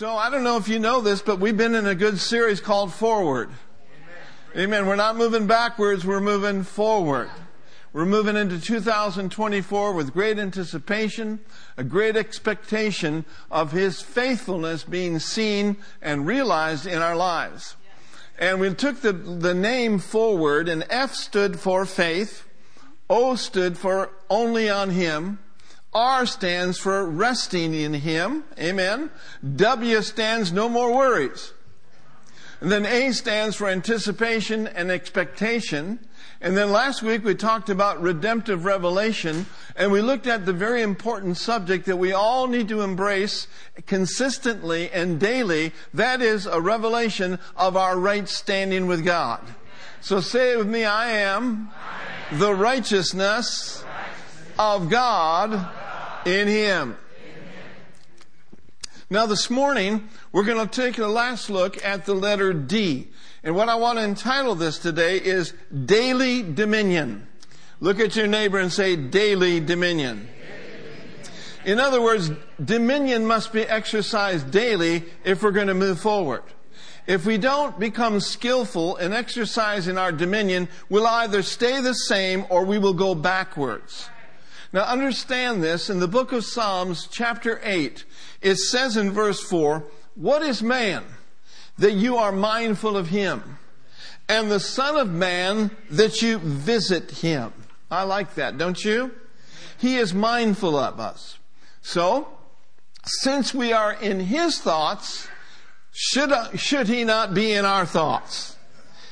So I don't know if you know this, but we've been in a good series called Forward. Amen. Amen. We're not moving backwards, we're moving forward. We're moving into 2024 with great anticipation, a great expectation of His faithfulness being seen and realized in our lives. And we took the, the name forward, and F stood for faith, O stood for only on Him, R stands for resting in Him. Amen. W stands no more worries. And then A stands for anticipation and expectation. And then last week we talked about redemptive revelation and we looked at the very important subject that we all need to embrace consistently and daily. That is a revelation of our right standing with God. So say it with me, I am the righteousness of God in Him. Now this morning, we're going to take a last look at the letter D. And what I want to entitle this today is Daily Dominion. Look at your neighbor and say Daily Dominion. In other words, dominion must be exercised daily if we're going to move forward. If we don't become skillful in exercising our dominion, we'll either stay the same or we will go backwards. Now understand this in the book of Psalms, chapter 8. It says in verse 4, What is man that you are mindful of him? And the Son of Man that you visit him. I like that, don't you? He is mindful of us. So, since we are in his thoughts, should, should he not be in our thoughts?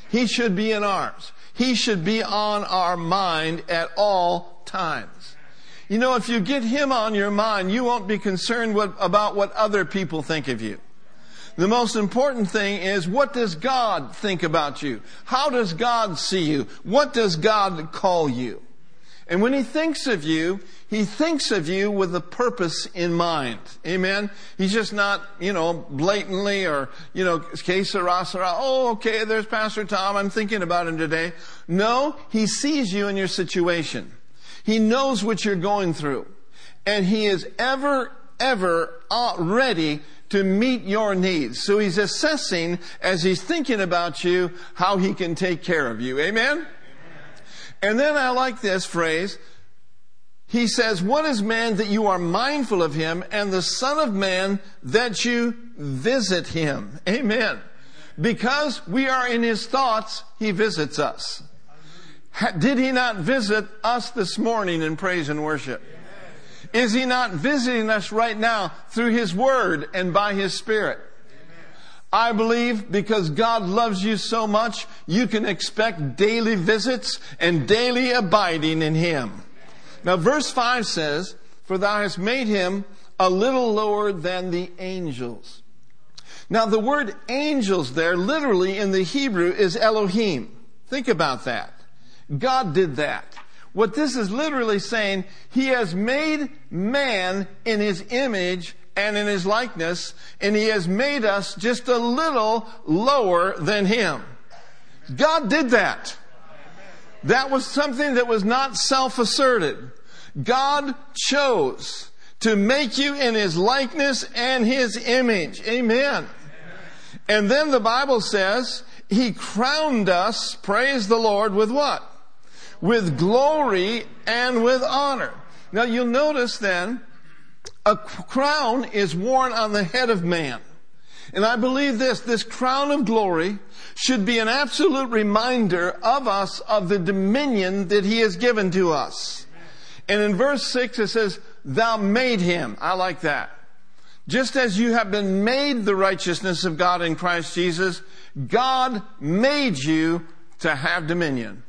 He should be in ours. He should be on our mind at all times. You know, if you get Him on your mind, you won't be concerned what, about what other people think of you. The most important thing is what does God think about you? How does God see you? What does God call you? And when He thinks of you, He thinks of you with a purpose in mind. Amen? He's just not, you know, blatantly or, you know, que sera, sera. Oh, okay, there's Pastor Tom. I'm thinking about him today. No, He sees you in your situation. He knows what you're going through. And He is ever, ever uh, ready to meet your needs. So He's assessing as He's thinking about you how He can take care of you. Amen? Amen. And then I like this phrase. He says, What is man that you are mindful of him, and the Son of Man that you visit him? Amen. Because we are in his thoughts, he visits us. Did he not visit us this morning in praise and worship? Is he not visiting us right now through his word and by his spirit? I believe because God loves you so much, you can expect daily visits and daily abiding in him. Now verse 5 says, For thou hast made him a little lower than the angels. Now the word angels there literally in the Hebrew is Elohim. Think about that. God did that. What this is literally saying, He has made man in His image and in His likeness, and He has made us just a little lower than Him. God did that. That was something that was not self-asserted. God chose to make you in His likeness and His image. Amen. And then the Bible says, He crowned us, praise the Lord, with what? With glory and with honor. Now you'll notice then, a crown is worn on the head of man. And I believe this, this crown of glory should be an absolute reminder of us of the dominion that he has given to us. And in verse 6 it says, Thou made him. I like that. Just as you have been made the righteousness of God in Christ Jesus, God made you to have dominion.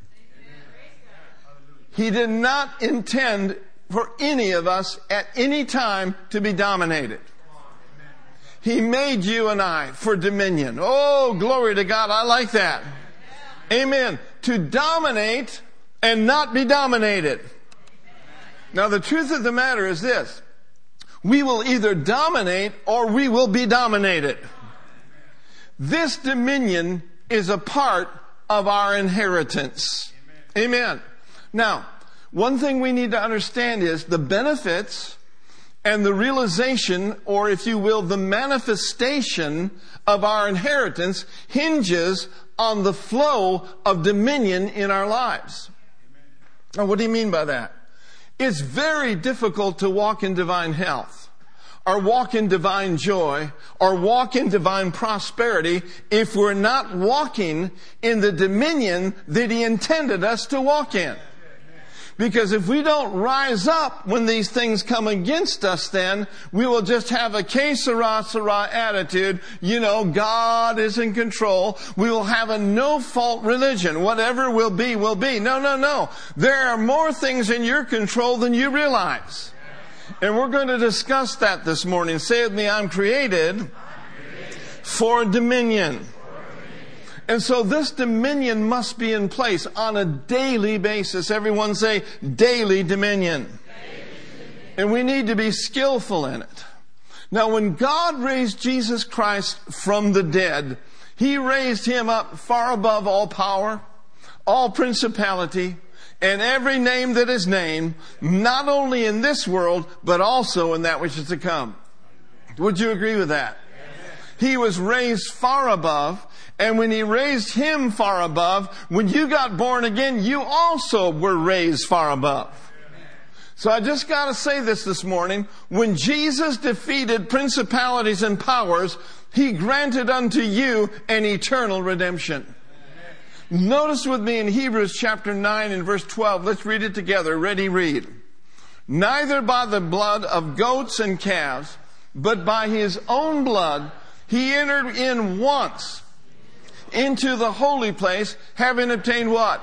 He did not intend for any of us at any time to be dominated. He made you and I for dominion. Oh, glory to God. I like that. Amen. To dominate and not be dominated. Now, the truth of the matter is this. We will either dominate or we will be dominated. This dominion is a part of our inheritance. Amen. Now, one thing we need to understand is the benefits And the realization, or if you will, the manifestation of our inheritance hinges on the flow of dominion in our lives. Now, what do you mean by that? It's very difficult to walk in divine health or walk in divine joy or walk in divine prosperity if we're not walking in the dominion that He intended us to walk in. Because if we don't rise up when these things come against us, then we will just have a que sera, attitude. You know, God is in control. We will have a no fault religion. Whatever will be, will be. No, no, no. There are more things in your control than you realize. And we're going to discuss that this morning. Say with me, I'm created, for dominion. And so this dominion must be in place on a daily basis. Everyone say daily dominion. daily dominion. And we need to be skillful in it. Now when God raised Jesus Christ from the dead, He raised Him up far above all power, all principality, and every name that is named, not only in this world, but also in that which is to come. Would you agree with that? He was raised far above, and when he raised him far above, when you got born again, you also were raised far above. So I just gotta say this this morning. When Jesus defeated principalities and powers, he granted unto you an eternal redemption. Notice with me in Hebrews chapter 9 and verse 12. Let's read it together. Ready, read. Neither by the blood of goats and calves, but by his own blood, he entered in once into the holy place, having obtained what?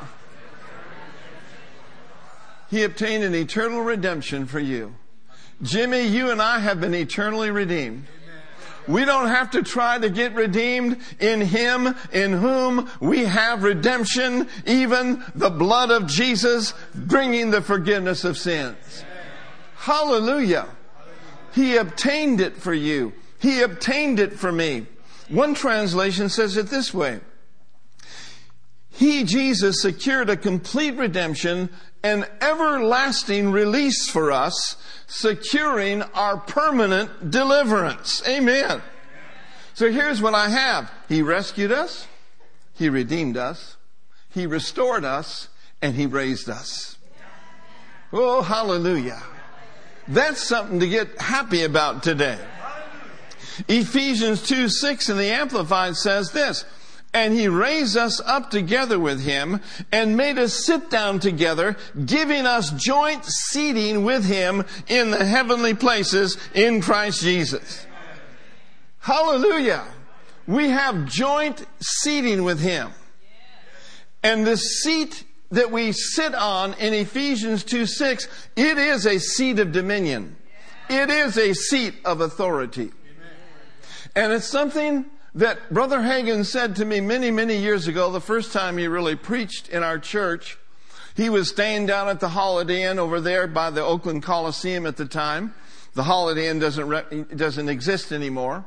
He obtained an eternal redemption for you. Jimmy, you and I have been eternally redeemed. We don't have to try to get redeemed in Him in whom we have redemption, even the blood of Jesus bringing the forgiveness of sins. Hallelujah. He obtained it for you. He obtained it for me. One translation says it this way. He, Jesus, secured a complete redemption an everlasting release for us, securing our permanent deliverance. Amen. So here's what I have. He rescued us. He redeemed us. He restored us and he raised us. Oh, hallelujah. That's something to get happy about today. Ephesians 2 6 in the Amplified says this, and he raised us up together with him and made us sit down together, giving us joint seating with him in the heavenly places in Christ Jesus. Hallelujah. We have joint seating with him. And the seat that we sit on in Ephesians 2 6, it is a seat of dominion. It is a seat of authority. And it's something that Brother Hagin said to me many, many years ago, the first time he really preached in our church. He was staying down at the Holiday Inn over there by the Oakland Coliseum at the time. The Holiday Inn doesn't, re- doesn't exist anymore.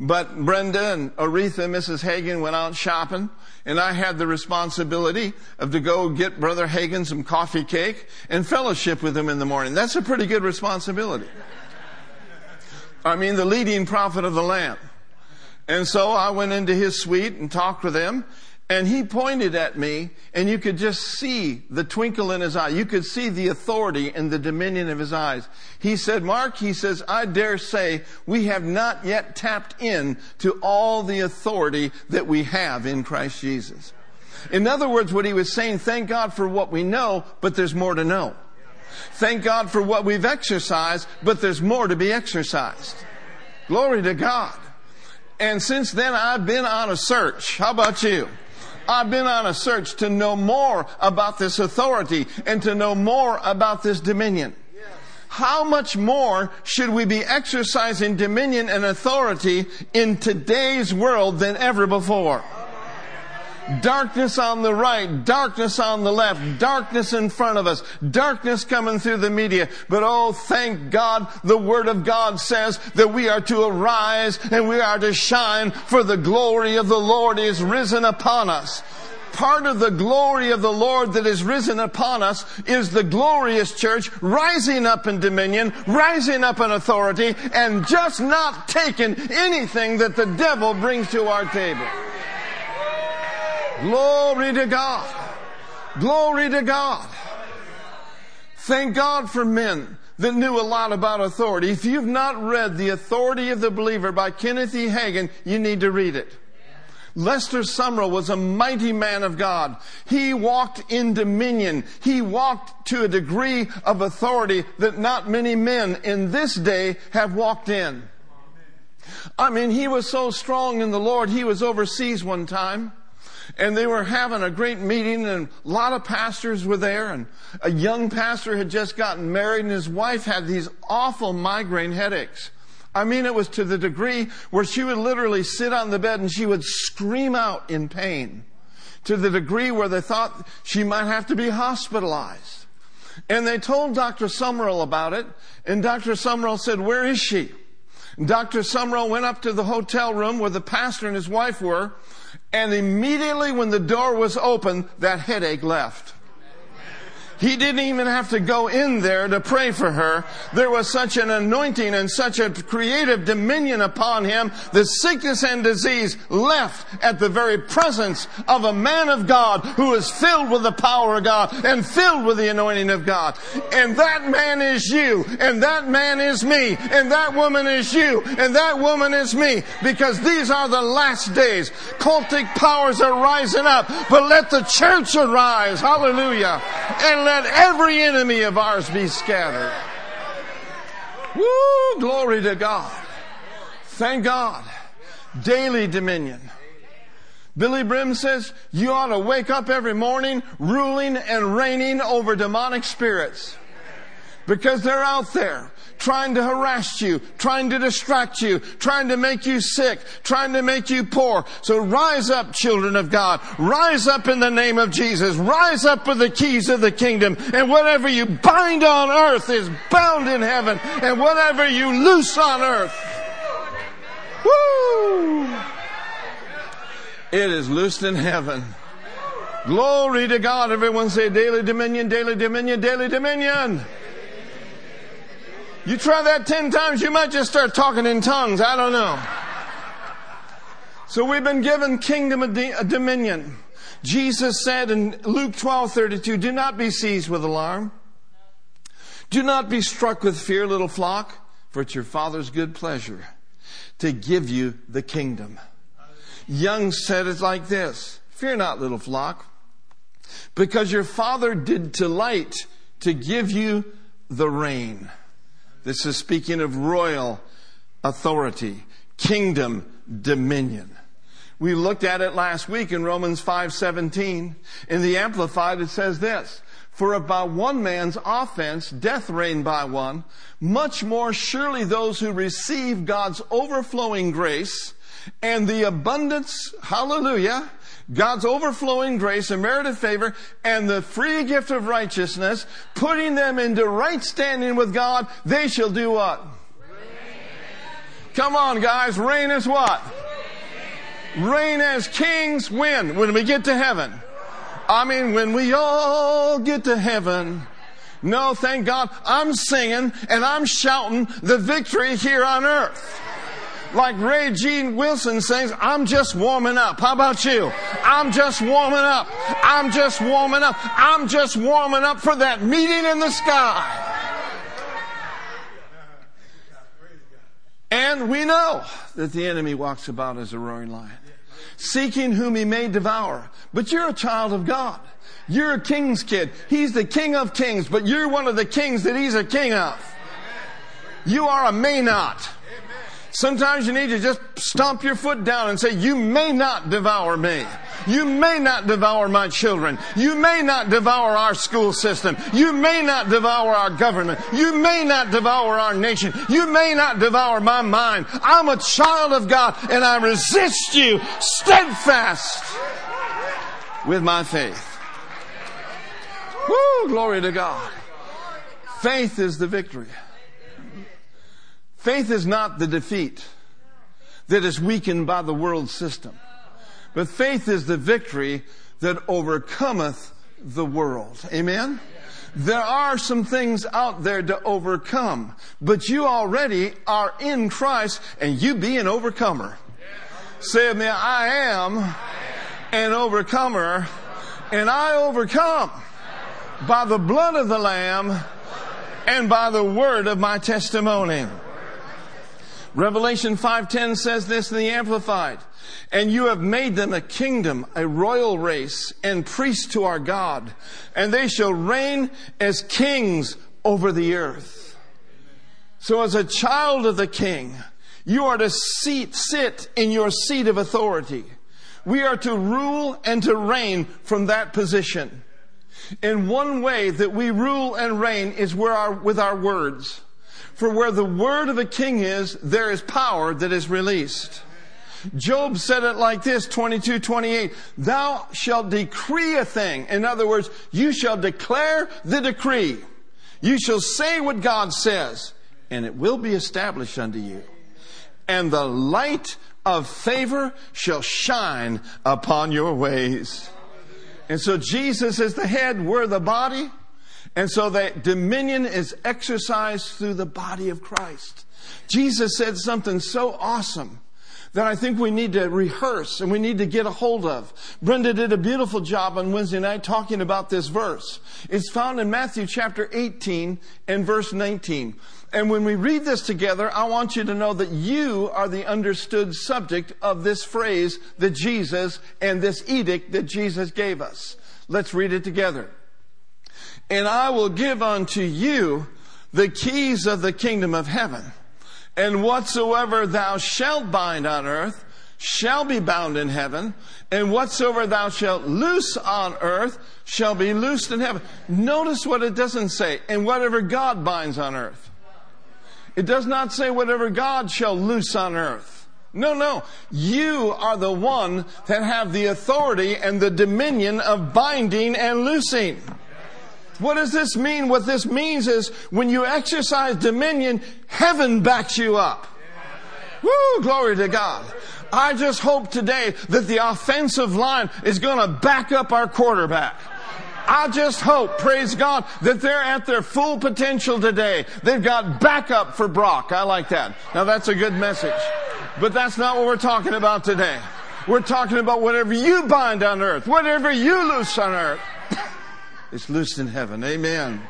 But Brenda and Oretha, Mrs. Hagin, went out shopping, and I had the responsibility of to go get Brother Hagin some coffee cake and fellowship with him in the morning. That's a pretty good responsibility. I mean, the leading prophet of the land. And so I went into his suite and talked with him. And he pointed at me, and you could just see the twinkle in his eye. You could see the authority and the dominion of his eyes. He said, Mark, he says, I dare say we have not yet tapped in to all the authority that we have in Christ Jesus. In other words, what he was saying, thank God for what we know, but there's more to know. Thank God for what we've exercised, but there's more to be exercised. Glory to God. And since then, I've been on a search. How about you? I've been on a search to know more about this authority and to know more about this dominion. How much more should we be exercising dominion and authority in today's world than ever before? Darkness on the right, darkness on the left, darkness in front of us, darkness coming through the media. But oh, thank God, the Word of God says that we are to arise and we are to shine for the glory of the Lord is risen upon us. part of the glory of the Lord that is risen upon us is the glorious church rising up in dominion, rising up in authority, and just not taking anything that the devil brings to our table. Glory to God. Glory to God. Thank God for men that knew a lot about authority. If you've not read The Authority of the Believer by Kenneth E. Hagin, you need to read it. Lester Sumrall was a mighty man of God. He walked in dominion. He walked to a degree of authority that not many men in this day have walked in. I mean, he was so strong in the Lord, he was overseas one time and they were having a great meeting and a lot of pastors were there and a young pastor had just gotten married and his wife had these awful migraine headaches. I mean, it was to the degree where she would literally sit on the bed and she would scream out in pain to the degree where they thought she might have to be hospitalized. And they told Dr. Sumrall about it and Dr. Sumrall said, where is she? Dr. Sumrall went up to the hotel room where the pastor and his wife were and immediately when the door was open, that headache left. He didn't even have to go in there to pray for her. There was such an anointing and such a creative dominion upon him that sickness and disease left at the very presence of a man of God who is filled with the power of God and filled with the anointing of God. And that man is you, and that man is me, and that woman is you, and that woman is me, because these are the last days. Cultic powers are rising up, but let the church arise. Hallelujah. And let every enemy of ours be scattered. Woo! Glory to God. Thank God. Daily dominion. Billye Brim says you ought to wake up every morning ruling and reigning over demonic spirits because they're out there trying to harass you, trying to distract you, trying to make you sick, trying to make you poor. So rise up, children of God. Rise up in the name of Jesus. Rise up with the keys of the kingdom. And whatever you bind on earth is bound in heaven. And whatever you loose on earth, woo! It is loosed in heaven. Glory to God. Everyone say daily dominion, daily dominion, daily dominion. You try that ten times, you might just start talking in tongues. I don't know. So we've been given kingdom of uh, dominion. Jesus said in Luke 12, 32, do not be seized with alarm. Do not be struck with fear, little flock, for it's your Father's good pleasure to give you the kingdom. Young said it like this, fear not, little flock, because your Father did delight to give you the reign. This is speaking of royal authority, kingdom, dominion. We looked at it last week in Romans 5:17. In the amplified it says this: For if by one man's offense death reigned by one, much more surely those who receive God's overflowing grace and the abundance, hallelujah, God's overflowing grace and merited favor and the free gift of righteousness, putting them into right standing with God, they shall do what? Come on, guys. Reign as what? Reign as kings when? When we get to heaven. I mean, when we all get to heaven. No, thank God. I'm singing and I'm shouting the victory here on earth like Ray Gene Wilson sings, I'm just warming up. How about you? I'm just warming up. I'm just warming up. I'm just warming up for that meeting in the sky. And we know that the enemy walks about as a roaring lion, seeking whom he may devour. But you're a child of God. You're a king's kid. He's the king of kings, but you're one of the kings that he's a king of. You are a may not. Sometimes you need to just stomp your foot down and say, you may not devour me. You may not devour my children. You may not devour our school system. You may not devour our government. You may not devour our nation. You may not devour my mind. I'm a child of God and I resist you steadfast with my faith. Woo, glory to God. Faith is the victory. Faith is not the defeat that is weakened by the world system. But faith is the victory that overcometh the world. Amen? There are some things out there to overcome, but you already are in Christ and you be an overcomer. Say with me, I am an overcomer and I overcome by the blood of the Lamb and by the word of my testimony. Revelation 5:10 says this in the amplified. And you have made them a kingdom, a royal race, and priests to our God, and they shall reign as kings over the earth. So as a child of the king, you are to seat, sit in your seat of authority. We are to rule and to reign from that position. In one way that we rule and reign is our, with our words. For where the word of a king is, there is power that is released. Job said it like this, 22, 28. Thou shalt decree a thing. In other words, you shall declare the decree. You shall say what God says, and it will be established unto you. And the light of favor shall shine upon your ways. And so Jesus is the head, we're the body. And so that dominion is exercised through the body of Christ. Jesus said something so awesome that I think we need to rehearse and we need to get a hold of. Brenda did a beautiful job on Wednesday night talking about this verse. It's found in Matthew chapter 18 and verse 19. And when we read this together, I want you to know that you are the understood subject of this phrase that Jesus and this edict that Jesus gave us. Let's read it together. And I will give unto you the keys of the kingdom of heaven. And whatsoever thou shalt bind on earth shall be bound in heaven, and whatsoever thou shalt loose on earth shall be loosed in heaven. Notice what it doesn't say, and whatever God binds on earth. It does not say whatever God shall loose on earth. No, no. You are the one that have the authority and the dominion of binding and loosing. What does this mean? What this means is when you exercise dominion, heaven backs you up. Woo, glory to God. I just hope today that the offensive line is going to back up our quarterback. I just hope, praise God, that they're at their full potential today. They've got backup for Brock. I like that. Now that's a good message. But that's not what we're talking about today. We're talking about whatever you bind on earth, whatever you loose on earth is loosed in heaven. Amen.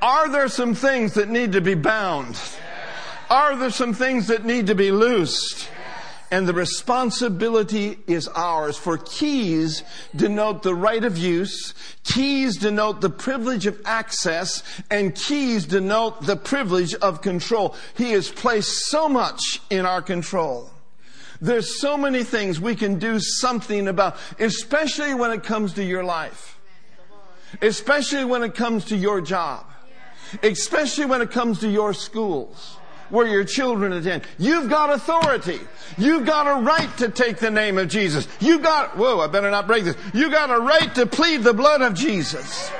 Are there some things that need to be bound? Are there some things that need to be loosed? And the responsibility is ours. For keys denote the right of use, keys denote the privilege of access, and keys denote the privilege of control. He has placed so much in our control. There's so many things we can do something about, especially when it comes to your life. Especially when it comes to your job. Especially when it comes to your schools where your children attend. You've got authority. You've got a right to take the name of Jesus. You got, whoa, I better not break this. You got a right to plead the blood of Jesus.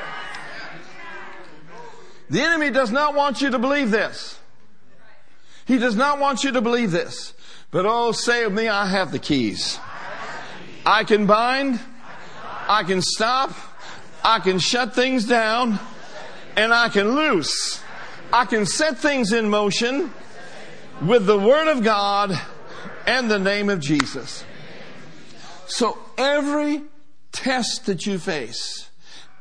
The enemy does not want you to believe this. He does not want you to believe this. But oh, say of me, I have the keys. I can bind, I can stop, I can shut things down, and I can loose. I can set things in motion with the Word of God and the name of Jesus. So every test that you face,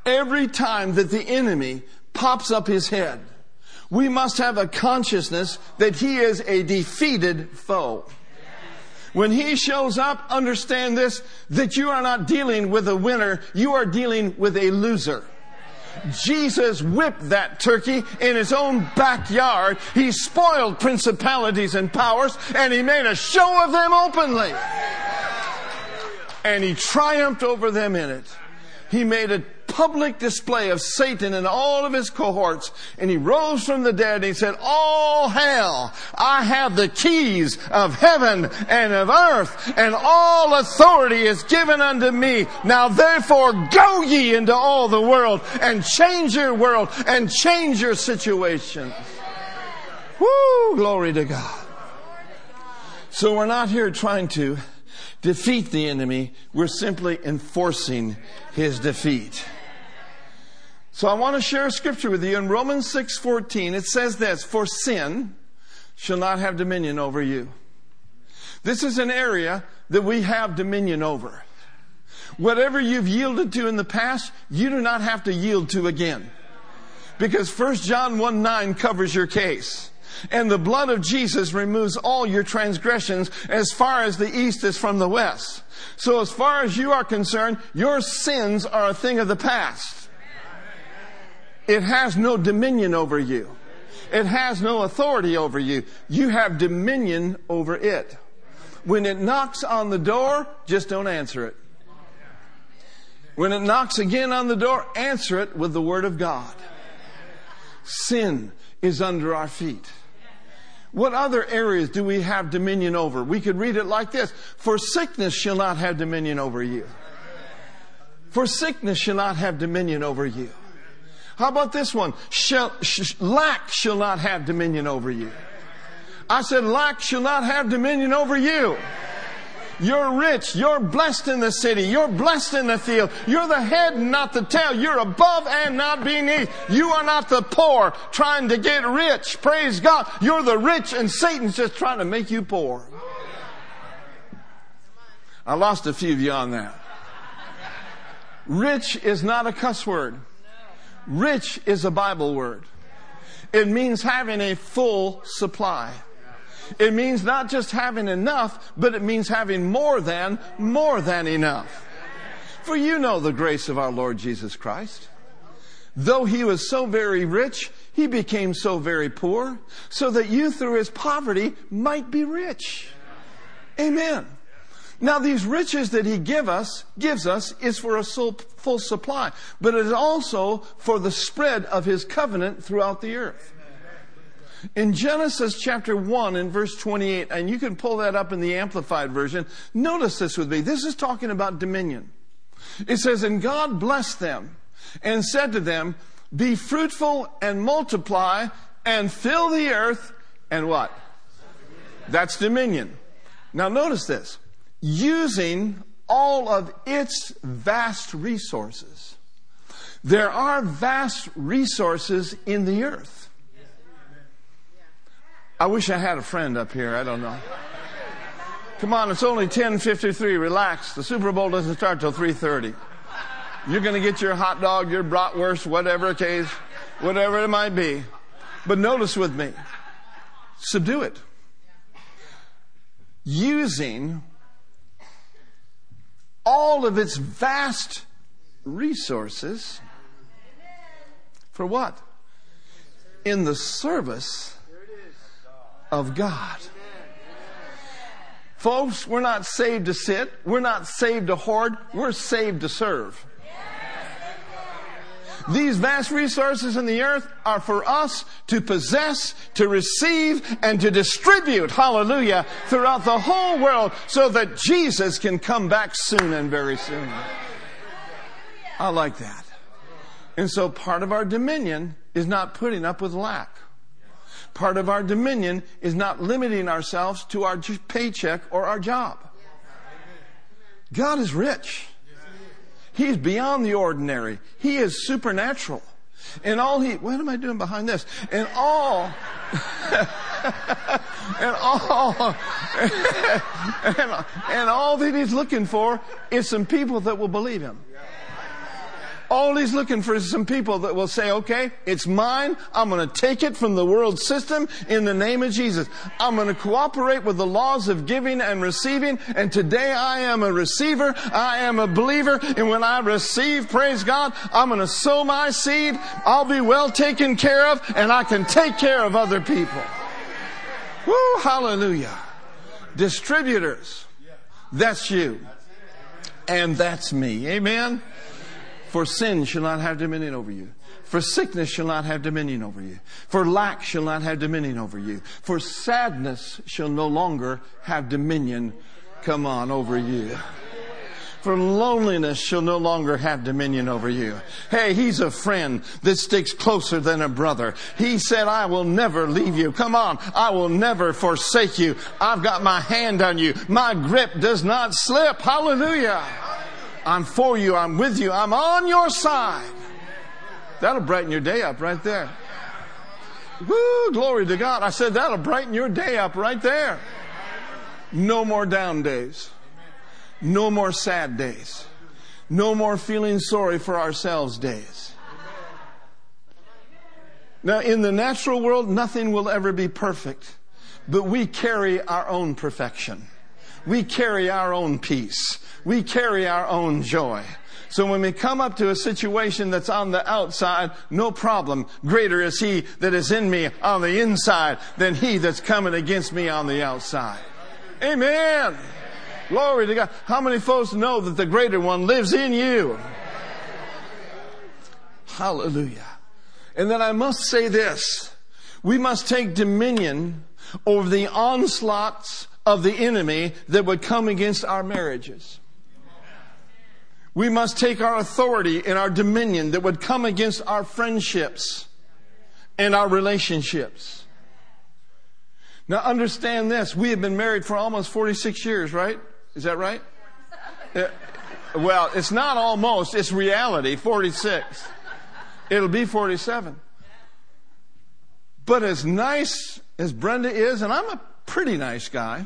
every time that the enemy pops up his head, we must have a consciousness that he is a defeated foe. When he shows up, understand this, that you are not dealing with a winner, you are dealing with a loser. Jesus whipped that turkey in his own backyard. He spoiled principalities and powers and he made a show of them openly. And he triumphed over them in it. He made a public display of Satan and all of his cohorts. And he rose from the dead and he said, All hell, I have the keys of heaven and of earth, and all authority is given unto me. Now therefore go ye into all the world and change your world and change your situation. Woo! Glory to God. So we're not here trying to defeat the enemy. We're simply enforcing his defeat. So I want to share a scripture with you in Romans 6:14. It says this, "For sin shall not have dominion over you." This is an area that we have dominion over. Whatever you've yielded to in the past, you do not have to yield to again. Because 1 John 1 9 covers your case. And the blood of Jesus removes all your transgressions as far as the east is from the west. So as far as you are concerned, your sins are a thing of the past. It has no dominion over you. It has no authority over you. You have dominion over it. When it knocks on the door, just don't answer it. When it knocks again on the door, answer it with the Word of God. Sin is under our feet. What other areas do we have dominion over? We could read it like this For sickness shall not have dominion over you. For sickness shall not have dominion over you. How about this one? Shall, sh- lack shall not have dominion over you. I said, lack shall not have dominion over you. You're rich. You're blessed in the city. You're blessed in the field. You're the head not the tail. You're above and not beneath. You are not the poor trying to get rich. Praise God. You're the rich and Satan's just trying to make you poor. I lost a few of you on that. Rich is not a cuss word. Rich is a Bible word. It means having a full supply. It means not just having enough, but it means having more than, more than enough. For you know the grace of our Lord Jesus Christ. Though he was so very rich, he became so very poor, so that you through his poverty might be rich. Amen. Now these riches that he give us, gives us is for a full supply, but it is also for the spread of his covenant throughout the earth. In Genesis chapter 1 and verse 28, and you can pull that up in the Amplified Version, notice this with me. This is talking about dominion. It says, And God blessed them and said to them, Be fruitful and multiply and fill the earth and what? That's dominion. Now notice this. Using all of its vast resources. There are vast resources in the earth. I wish I had a friend up here. I don't know. Come on, it's only 10:53. Relax. The Super Bowl doesn't start till 3:30. You're going to get your hot dog, your bratwurst, whatever it is, whatever it might be. But notice with me. Subdue it. Using all of its vast resources for what? In the service of God. Folks, we're not saved to sit. We're not saved to hoard. We're saved to serve. These vast resources in the earth are for us to possess, to receive, and to distribute, hallelujah, throughout the whole world so that Jesus can come back soon and very soon. I like that. And so part of our dominion is not putting up with lack. Part of our dominion is not limiting ourselves to our paycheck or our job. God is rich. He's beyond the ordinary. He is supernatural. And all he, what am I doing behind this? And all, and all, and, and all that he's looking for is some people that will believe him. All he's looking for is some people that will say, okay, it's mine. I'm going to take it from the world system in the name of Jesus. I'm going to cooperate with the laws of giving and receiving. And today I am a receiver. I am a believer. And when I receive, praise God, I'm going to sow my seed. I'll be well taken care of and I can take care of other people. Woo, hallelujah. Distributors. That's you. And that's me. Amen. For sin shall not have dominion over you. For sickness shall not have dominion over you. For lack shall not have dominion over you. For sadness shall no longer have dominion come on over you. For loneliness shall no longer have dominion over you. Hey, he's a friend that sticks closer than a brother. He said, I will never leave you. Come on. I will never forsake you. I've got my hand on you. My grip does not slip. Hallelujah. I'm for you. I'm with you. I'm on your side. That'll brighten your day up right there. Woo, glory to God. I said that'll brighten your day up right there. No more down days. No more sad days. No more feeling sorry for ourselves days. Now, in the natural world, nothing will ever be perfect, but we carry our own perfection. We carry our own peace. We carry our own joy. So when we come up to a situation that's on the outside, no problem. Greater is He that is in me on the inside than He that's coming against me on the outside. Amen. Glory to God. How many folks know that the greater one lives in you? Hallelujah. And then I must say this. We must take dominion over the onslaughts of the enemy that would come against our marriages. We must take our authority and our dominion that would come against our friendships and our relationships. Now understand this. We have been married for almost 46 years, right? Is that right? Well, it's not almost, it's reality, 46. It'll be 47. But as nice as Brenda is, and I'm a pretty nice guy,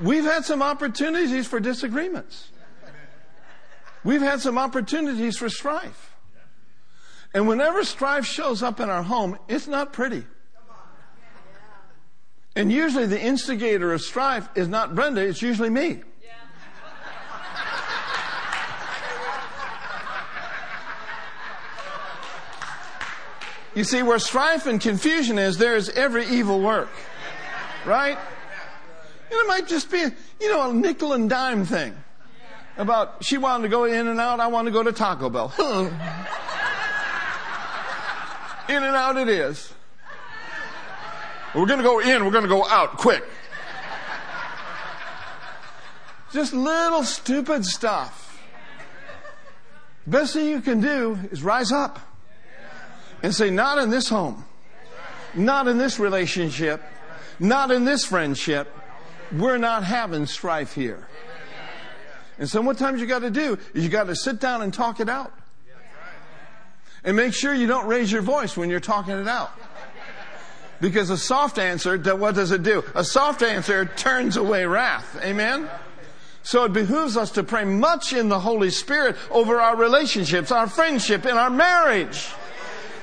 We've had some opportunities for disagreements. We've had some opportunities for strife. And whenever strife shows up in our home, it's not pretty. And usually the instigator of strife is not Brenda, it's usually me. You see, where strife and confusion is, there is every evil work. Right? And it might just be, you know, a nickel and dime thing. About she wanted to go in and out, I want to go to Taco Bell. in and out it is. We're going to go in, we're going to go out quick. Just little stupid stuff. Best thing you can do is rise up and say, not in this home, not in this relationship, not in this friendship, we're not having strife here. And so what times you got to do is you got to sit down and talk it out. And make sure you don't raise your voice when you're talking it out. Because a soft answer, what does it do? A soft answer turns away wrath. Amen? So it behooves us to pray much in the Holy Spirit over our relationships, our friendship, and our marriage.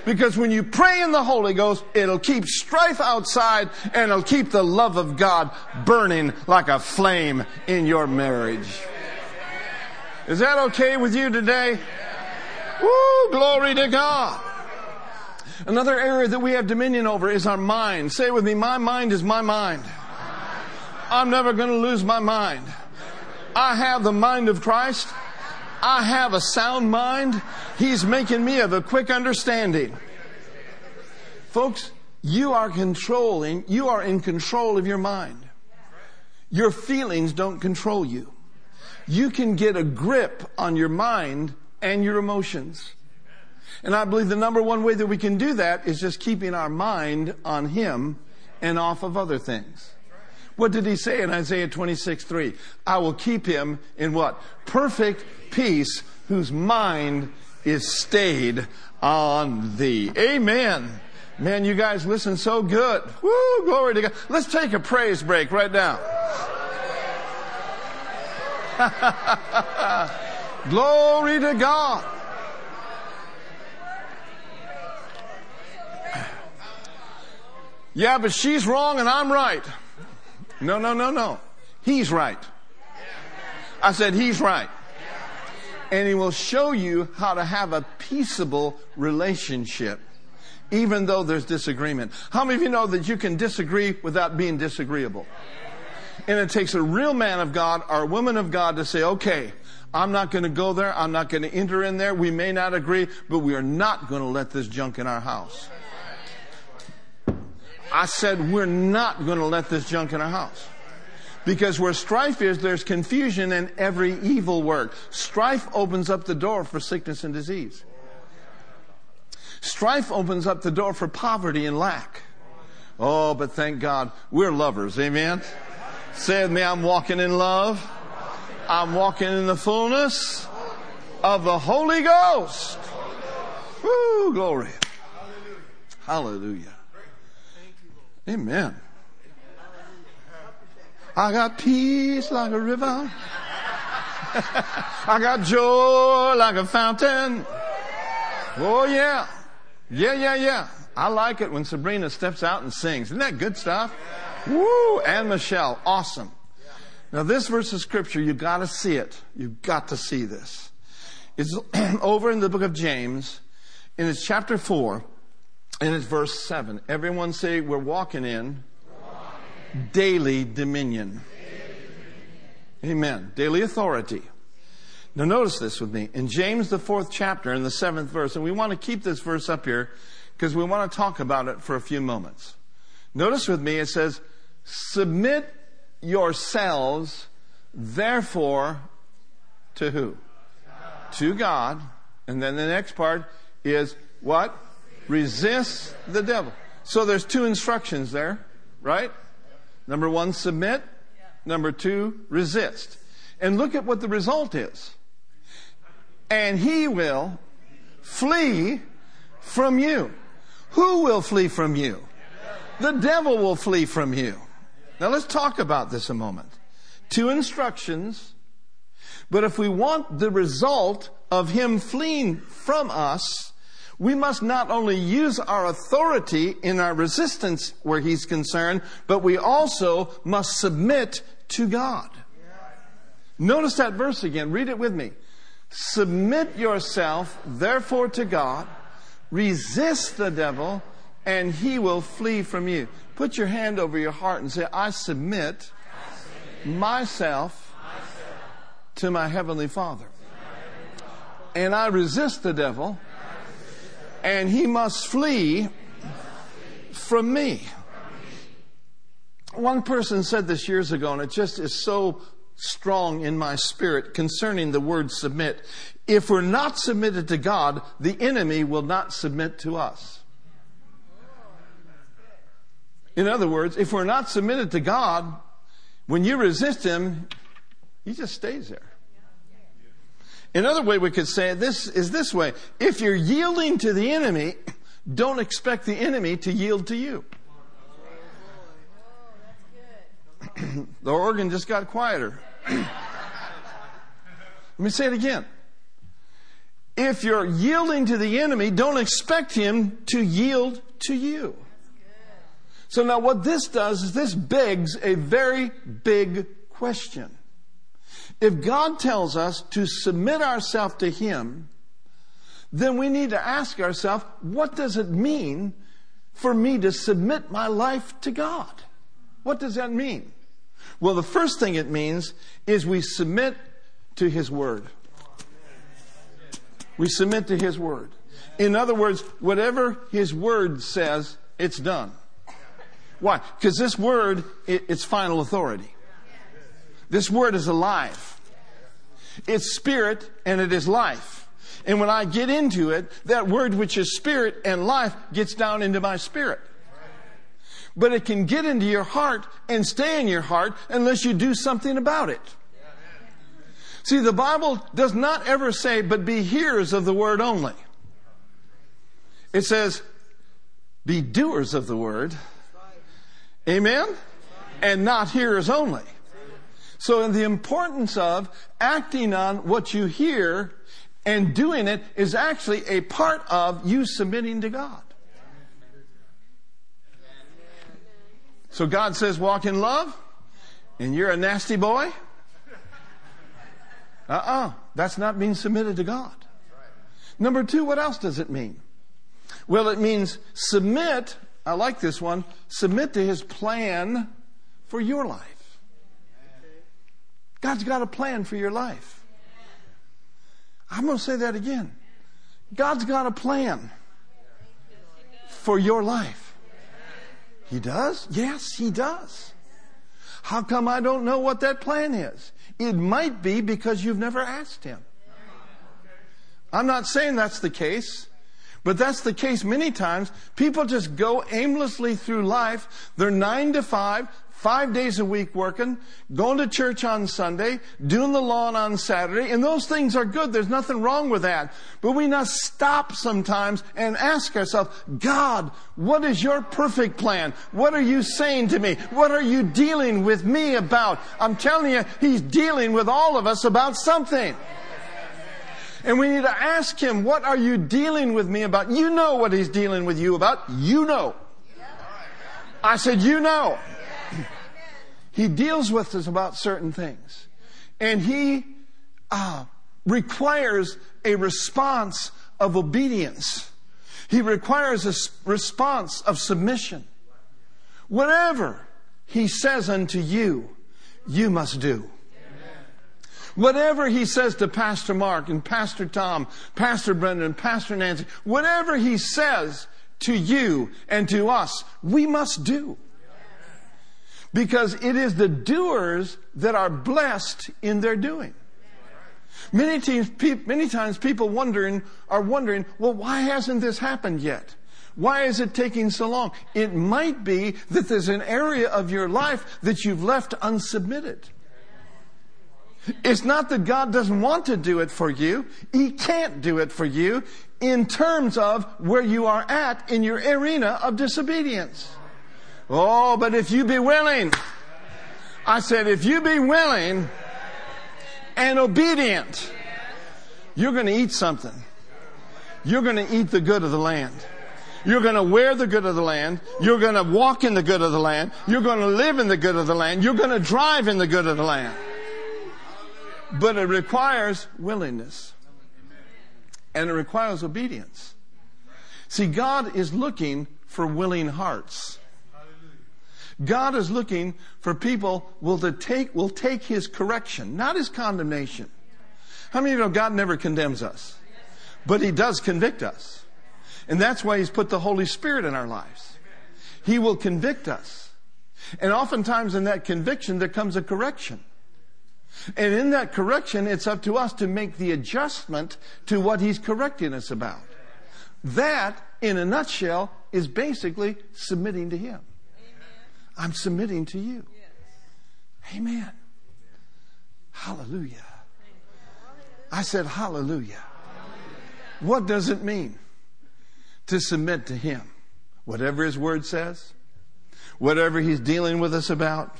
Because when you pray in the Holy Ghost, it'll keep strife outside and it'll keep the love of God burning like a flame in your marriage. Is that okay with you today? Woo, glory to God. Another area that we have dominion over is our mind. Say with me, my mind is my mind. I'm never going to lose my mind. I have the mind of Christ. I have a sound mind. He's making me of a quick understanding. Folks, you are controlling, you are in control of your mind. Your feelings don't control you. You can get a grip on your mind and your emotions. And I believe the number one way that we can do that is just keeping our mind on Him and off of other things. What did he say in Isaiah 26, 3? I will keep him in what? Perfect peace whose mind is stayed on thee. Amen. Man, you guys listen so good. Woo, glory to God. Let's take a praise break right now. glory to God. Yeah, but she's wrong and I'm right. No, no, no, no. He's right. I said, He's right. And He will show you how to have a peaceable relationship, even though there's disagreement. How many of you know that you can disagree without being disagreeable? And it takes a real man of God or a woman of God to say, okay, I'm not going to go there. I'm not going to enter in there. We may not agree, but we are not going to let this junk in our house. I said, we're not going to let this junk in our house. Because where strife is, there's confusion and every evil work. Strife opens up the door for sickness and disease. Strife opens up the door for poverty and lack. Oh, but thank God we're lovers. Amen. Say with me, I'm walking in love. I'm walking in the fullness of the Holy Ghost. Woo, glory. Hallelujah. Amen. I got peace like a river. I got joy like a fountain. Oh yeah. Yeah, yeah, yeah. I like it when Sabrina steps out and sings. Isn't that good stuff? Woo! And Michelle. Awesome. Now this verse of scripture, you've got to see it. You've got to see this. It's over in the book of James, and it's chapter 4, and it's verse 7. Everyone say, we're walking in daily dominion. Amen. Daily authority. Now notice this with me. In James, the fourth chapter, in the seventh verse, and we want to keep this verse up here because we want to talk about it for a few moments. Notice with me, it says, submit yourselves therefore to who? To God. And then the next part is what? Resist the devil. So there's two instructions there, right? Number one, submit. Number two, resist. And look at what the result is. And he will flee from you. Who will flee from you? The devil will flee from you. Now let's talk about this a moment. Two instructions, but if we want the result of him fleeing from us, we must not only use our authority in our resistance where he's concerned, but we also must submit to God. Notice that verse again. Read it with me. Submit yourself, therefore, to God. Resist the devil, and he will flee from you. Put your hand over your heart and say, I submit, myself to my Heavenly Father. And I resist the devil, and he must flee from me. One person said this years ago, and it just is so strong in my spirit concerning the word submit. If we're not submitted to God, the enemy will not submit to us. In other words, if we're not submitted to God, when you resist Him, He just stays there. Another way we could say it this is this way. If you're yielding to the enemy, don't expect the enemy to yield to you. the organ just got quieter. Let me say it again. If you're yielding to the enemy, don't expect him to yield to you. So now what this does is this begs a very big question. If God tells us to submit ourselves to Him, then we need to ask ourselves, what does it mean for me to submit my life to God? What does that mean? Well, the first thing it means is we submit to His Word. We submit to His Word. In other words, whatever His Word says, it's done. Why? Because this Word, it's final authority. This Word is alive. It's spirit and it is life. And when I get into it, that Word which is spirit and life gets down into my spirit but it can get into your heart and stay in your heart unless you do something about it. See, the Bible does not ever say, but be hearers of the word only. It says, be doers of the word. Amen? And not hearers only. So the importance of acting on what you hear and doing it is actually a part of you submitting to God. So God says, walk in love, and you're a nasty boy? Uh uh-uh. uh. That's not being submitted to God. Number two, what else does it mean? Well, it means submit, I like this one, submit to His plan for your life. God's got a plan for your life. I'm going to say that again. God's got a plan for your life. He does? Yes, he does. How come I don't know what that plan is? It might be because you've never asked Him. I'm not saying that's the case. But that's the case many times. People just go aimlessly through life. They're nine to five, five days a week working, going to church on Sunday, doing the lawn on Saturday, and those things are good. There's nothing wrong with that. But we must stop sometimes and ask ourselves, God, what is your perfect plan? What are you saying to me? What are you dealing with me about? I'm telling you, He's dealing with all of us about something. And we need to ask him, what are you dealing with me about? You know what he's dealing with you about. You know. I said, you know. He deals with us about certain things. And he uh, requires a response of obedience. He requires a response of submission. Whatever he says unto you, you must do. Whatever he says to Pastor Mark and Pastor Tom, Pastor Brendan, Pastor Nancy, whatever he says to you and to us, we must do. Because it is the doers that are blessed in their doing. Many times, many times people wondering, are wondering, well, why hasn't this happened yet? Why is it taking so long? It might be that there's an area of your life that you've left unsubmitted. It's not that God doesn't want to do it for you. He can't do it for you in terms of where you are at in your arena of disobedience. Oh, but if you be willing, I said, if you be willing and obedient, you're going to eat something. You're going to eat the good of the land. You're going to wear the good of the land. You're going to walk in the good of the land. You're going to live in the good of the land. You're going to drive in the good of the land. But it requires willingness. And it requires obedience. See, God is looking for willing hearts. God is looking for people will to take will take his correction, not his condemnation. How many of you know God never condemns us? But he does convict us. And that's why he's put the Holy Spirit in our lives. He will convict us. And oftentimes in that conviction there comes a correction. And in that correction, it's up to us to make the adjustment to what he's correcting us about. That, in a nutshell, is basically submitting to him. I'm submitting to you. Yes. Amen. Hallelujah. I said hallelujah. hallelujah. What does it mean to submit to him? Whatever his word says, whatever he's dealing with us about,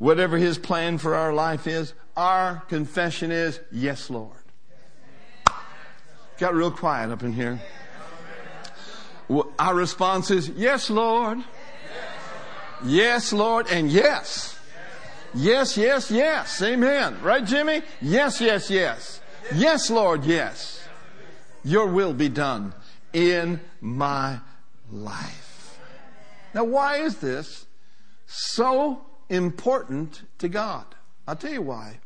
whatever His plan for our life is, our confession is, Yes, Lord. Got real quiet up in here. Our response is, Yes, Lord. Yes, Lord, and yes. Yes, yes, yes. Amen. Right, Jimmy? Yes, yes, yes. Yes, Lord, yes. Your will be done in my life. Now, why is this so important to God. I'll tell you why.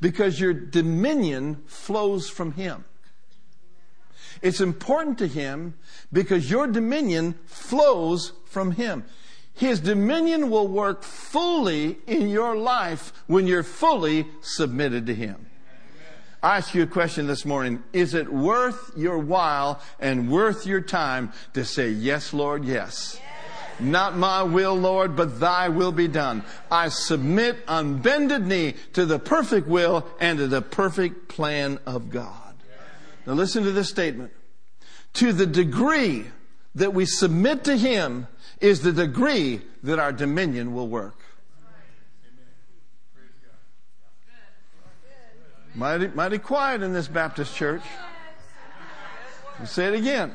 Because your dominion flows from Him. It's important to Him because your dominion flows from Him. His dominion will work fully in your life when you're fully submitted to Him. I ask you a question this morning. Is it worth your while and worth your time to say, Yes, Lord, yes? Not my will, Lord, but thy will be done. I submit on bended knee to the perfect will and to the perfect plan of God. Now listen to this statement. To the degree that we submit to Him is the degree that our dominion will work. Mighty, mighty quiet in this Baptist church. I'll say it again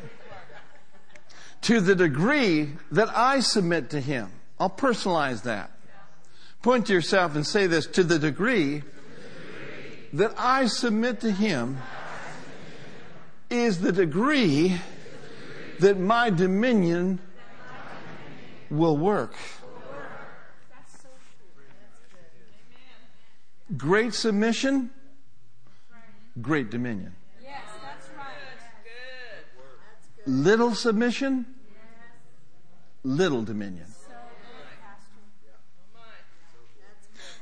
to the degree that I submit to Him. I'll personalize that. Point to yourself and say this to the degree that I submit to Him is the degree that my dominion will work. Great submission, great dominion. Little submission, little dominion.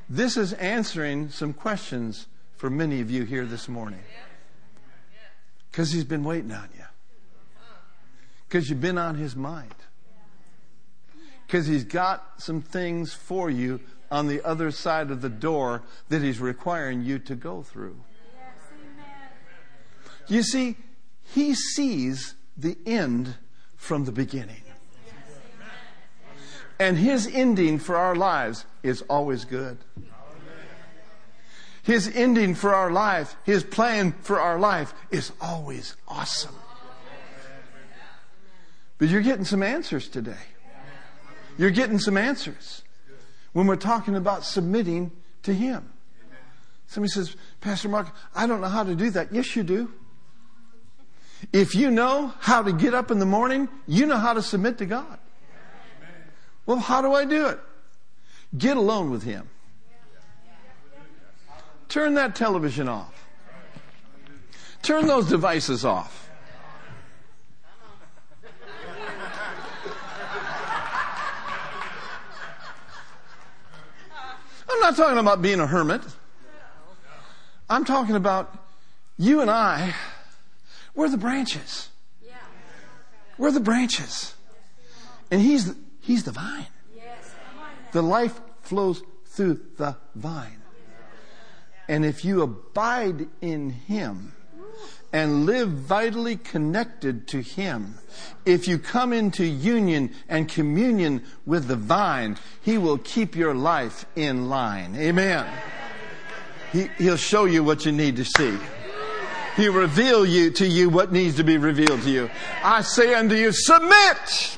This is answering some questions for many of you here this morning. Because He's been waiting on you. Because you've been on His mind. Because He's got some things for you on the other side of the door that He's requiring you to go through. You see, He sees the end from the beginning. And His ending for our lives is always good. His ending for our life, His plan for our life is always awesome. But you're getting some answers today. You're getting some answers when we're talking about submitting to Him. Somebody says, Pastor Mark, I don't know how to do that. Yes, you do. If you know how to get up in the morning, you know how to submit to God. Well, how do I do it? Get alone with Him. Turn that television off. Turn those devices off. I'm not talking about being a hermit. I'm talking about you and I, we're the branches. We're the branches. And he's, he's the vine. The life flows through the vine. And if you abide in Him and live vitally connected to Him, if you come into union and communion with the vine, He will keep your life in line. Amen. He, he'll show you what you need to see. He'll reveal you to you what needs to be revealed to you. I say unto you, submit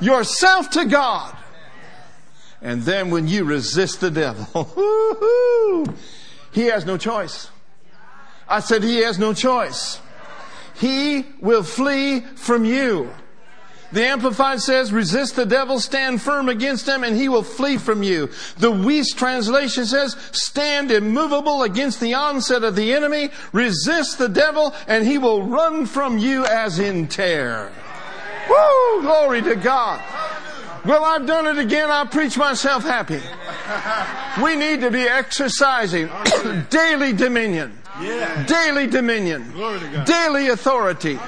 yourself to God. And then when you resist the devil, he has no choice. I said he has no choice. He will flee from you. The Amplified says, resist the devil, stand firm against him, and he will flee from you. The Wuest translation says, stand immovable against the onset of the enemy, resist the devil, and he will run from you as in terror. Woo! Glory to God. Well, I've done it again. I preach myself happy. We need to be exercising daily dominion. Yeah. Daily dominion. Glory to God. Daily authority.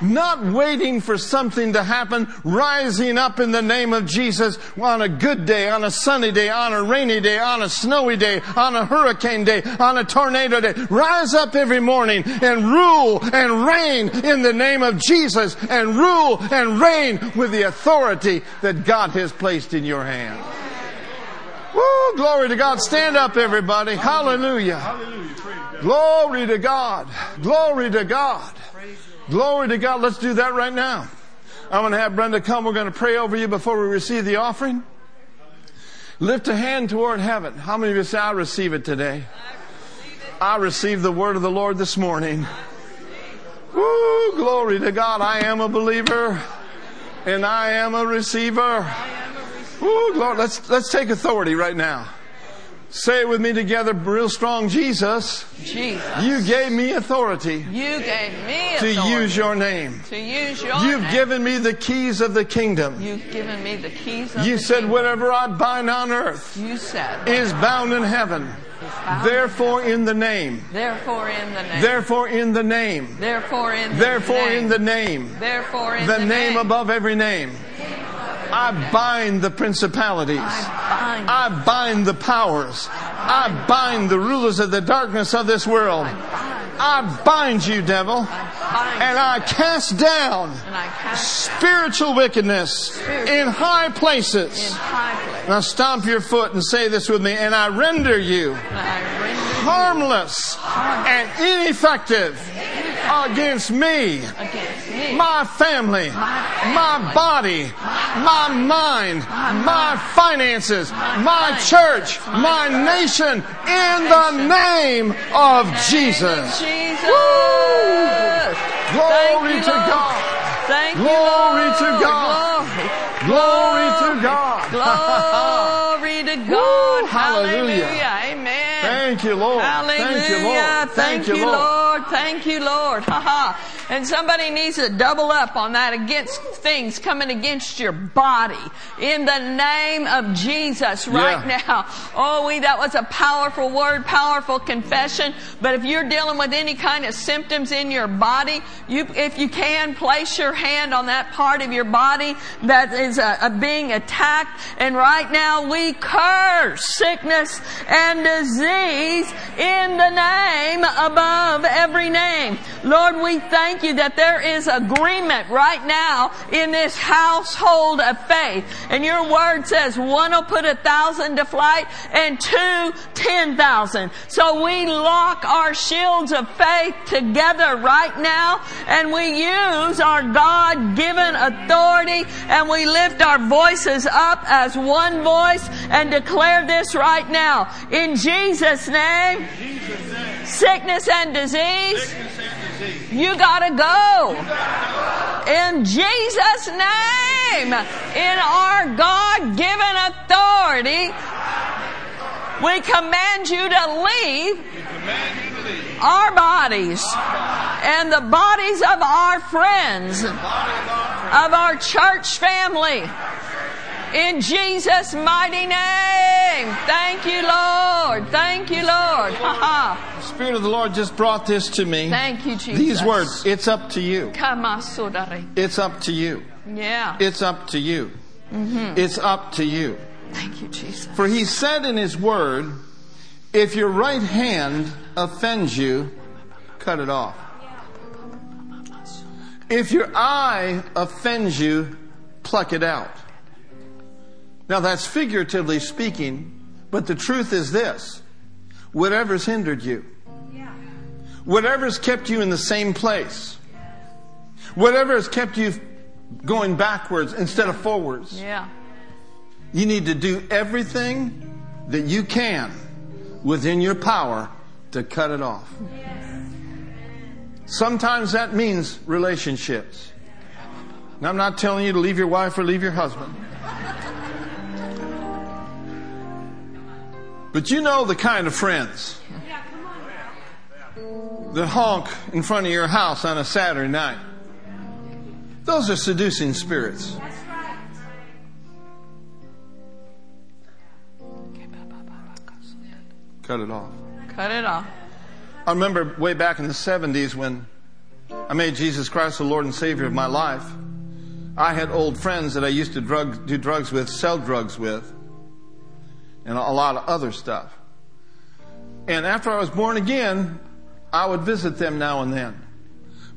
Not waiting for something to happen, rising up in the name of Jesus on a good day, on a sunny day, on a rainy day, on a snowy day, on a hurricane day, on a tornado day. Rise up every morning and rule and reign in the name of Jesus and rule and reign with the authority that God has placed in your hand. Woo, glory to God. Stand up everybody. Hallelujah. Hallelujah. Glory to God. Glory to God. Glory to God. Let's do that right now. I'm going to have Brenda come. We're going to pray over you before we receive the offering. Lift a hand toward heaven. How many of you say, I receive it today? I receive the word of the Lord this morning. Woo, glory to God. I am a believer and I am a receiver. Woo, glory. Let's, let's take authority right now. Say it with me together, real strong. Jesus, Jesus, you gave me authority you gave me to use your name. to use your You've name. given me the keys of the kingdom. You've given me the keys of You the said, kingdom. whatever I bind on earth You said. is bound in heaven. Therefore, in the name. Therefore, in the name. Therefore, in the name. Therefore, in the Therefore, name. in the name. Therefore, in The the name above every name. I bind the principalities. I bind. The powers. I bind the rulers of the darkness of this world. I bind you, devil. And I cast down and I cast spiritual wickedness in high places. in high place. Now stomp your foot and say this with me. And I render you And I render harmless and ineffective against me, me. my family, my body, my mind, my finances, my church, my nation, in the name of Jesus. Jesus. Glory you, to God. Thank you, Glory Lord. to God. Glory to God. Glory to God. Woo, hallelujah. Hallelujah. Amen. Thank you, Lord. Hallelujah. Thank you, Lord. Thank you, Lord. Thank you, Lord. Ha ha. And somebody needs to double up on that against things coming against your body in the name of Jesus right Yeah. now. Oh, we, that was a powerful word, powerful confession. But if you're dealing with any kind of symptoms in your body, you, if you can, place your hand on that part of your body that is uh, uh, being attacked. And right now we curse sickness and disease in the name above every name. Lord, we thank you that there is agreement right now in this household of faith. And your word says one will put a thousand to flight and two, ten thousand. So we lock our shields of faith together right now and we use our God given authority and we lift our voices up as one voice and declare this right now. In Jesus' name, sickness and disease, you gotta go. In Jesus' name, in our God given authority, we command you to leave our bodies and the bodies of our friends, of our church family. In Jesus' mighty name. Thank you, Lord. Thank you, Lord. The Spirit of the Lord just brought this to me. Thank you, Jesus. These words, it's up to you. It's up to you. Yeah. It's up to you. Mm-hmm. It's up to you. Thank you, Jesus. For he said in his word, if your right hand offends you, cut it off. If your eye offends you, pluck it out. Now that's figuratively speaking, but the truth is this. Whatever's hindered you, whatever's kept you in the same place, whatever has kept you going backwards instead of forwards, Yeah. you need to do everything that you can within your power to cut it off. Sometimes that means relationships. Now, I'm not telling you to leave your wife or leave your husband. But you know the kind of friends that honk in front of your house on a Saturday night. Those are seducing spirits. Cut it off. Cut it off. I remember way back in the 70s when I made Jesus Christ the Lord and Savior of my life. I had old friends that I used to drug, do drugs with, sell drugs with, and a lot of other stuff. And after I was born again, I would visit them now and then.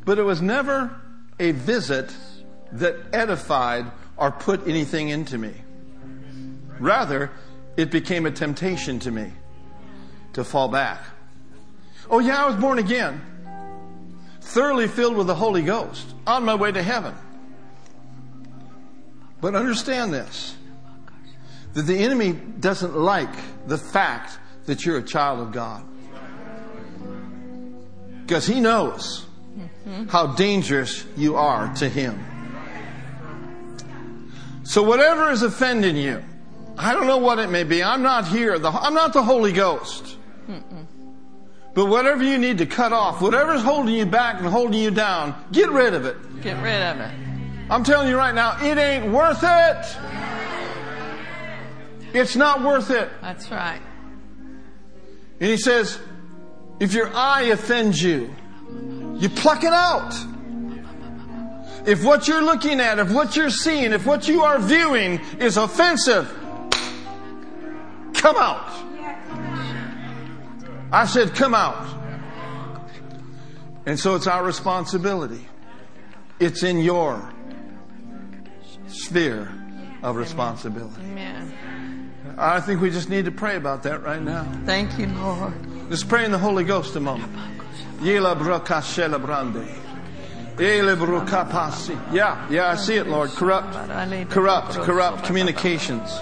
But it was never a visit that edified or put anything into me. Rather, it became a temptation to me to fall back. Oh, yeah, I was born again, thoroughly filled with the Holy Ghost, on my way to heaven. But understand this that the enemy doesn't like the fact that you're a child of God. Because he knows how dangerous you are to him. So, whatever is offending you, I don't know what it may be. I'm not here. The, I'm not the Holy Ghost. But whatever you need to cut off, whatever's holding you back and holding you down, get rid of it. Get rid of it. I'm telling you right now, it ain't worth it. It's not worth it. That's right. And he says, if your eye offends you, you pluck it out. If what you're looking at, if what you're seeing, if what you are viewing is offensive, come out. I said, come out. And so it's our responsibility. It's in your sphere of responsibility. Amen. I think we just need to pray about that right now. Thank you, Lord. Let's pray in the Holy Ghost a moment. Yela broka shela brande. Ele broka pasi. Yeah, yeah, I see it, Lord. Corrupt, corrupt, corrupt communications.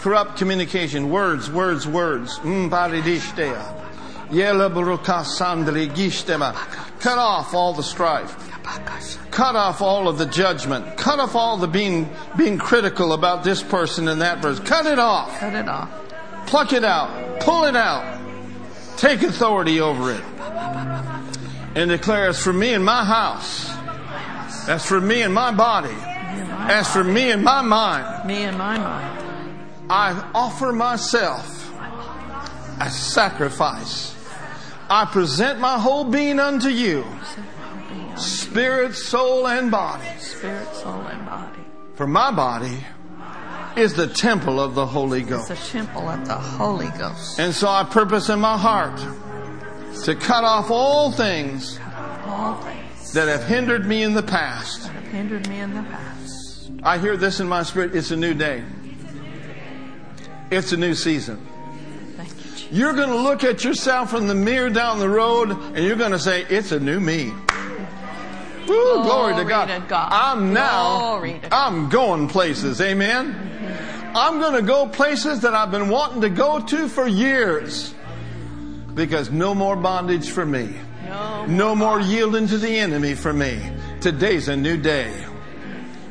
Corrupt communication. Words, words, words. Mm, Mbaridishtea. Yela broka sandri gishtema. Cut off all the strife. Cut off all of the judgment. Cut off all the being, being critical about this person and that person. Cut it off. Cut it off. Pluck it out. Pull it out. Take authority over it. and declare, as for me and my house, as for me and my body, as for me and my mind, me and my mind. I offer myself as sacrifice. I present my whole being unto you, spirit, soul, and body. Spirit, soul, and body. For my body is the temple of the Holy It's Ghost. the temple of the Holy Ghost. And so I purpose in my heart to cut off all things All things that have hindered me in the past. that have hindered me in the past. I hear this in my spirit. It's a new day. It's a new season. You, you're going to look at yourself in the mirror down the road and you're going to say, it's a new me. Woo, glory, to God. to God. I'm now, Glory to God. I'm going places. Amen. I'm going to go places that I've been wanting to go to for years because no more bondage for me. No. No more yielding to the enemy for me. Today's a new day.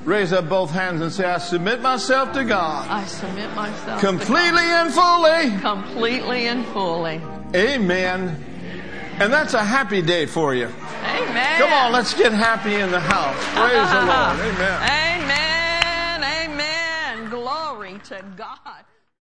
Raise up both hands and say, I submit myself to God I submit myself completely and fully. Completely and fully. Amen. And that's a happy day for you. Amen. Come on, let's get happy in the house. Praise the Lord. Amen. Amen. Amen. Glory to God.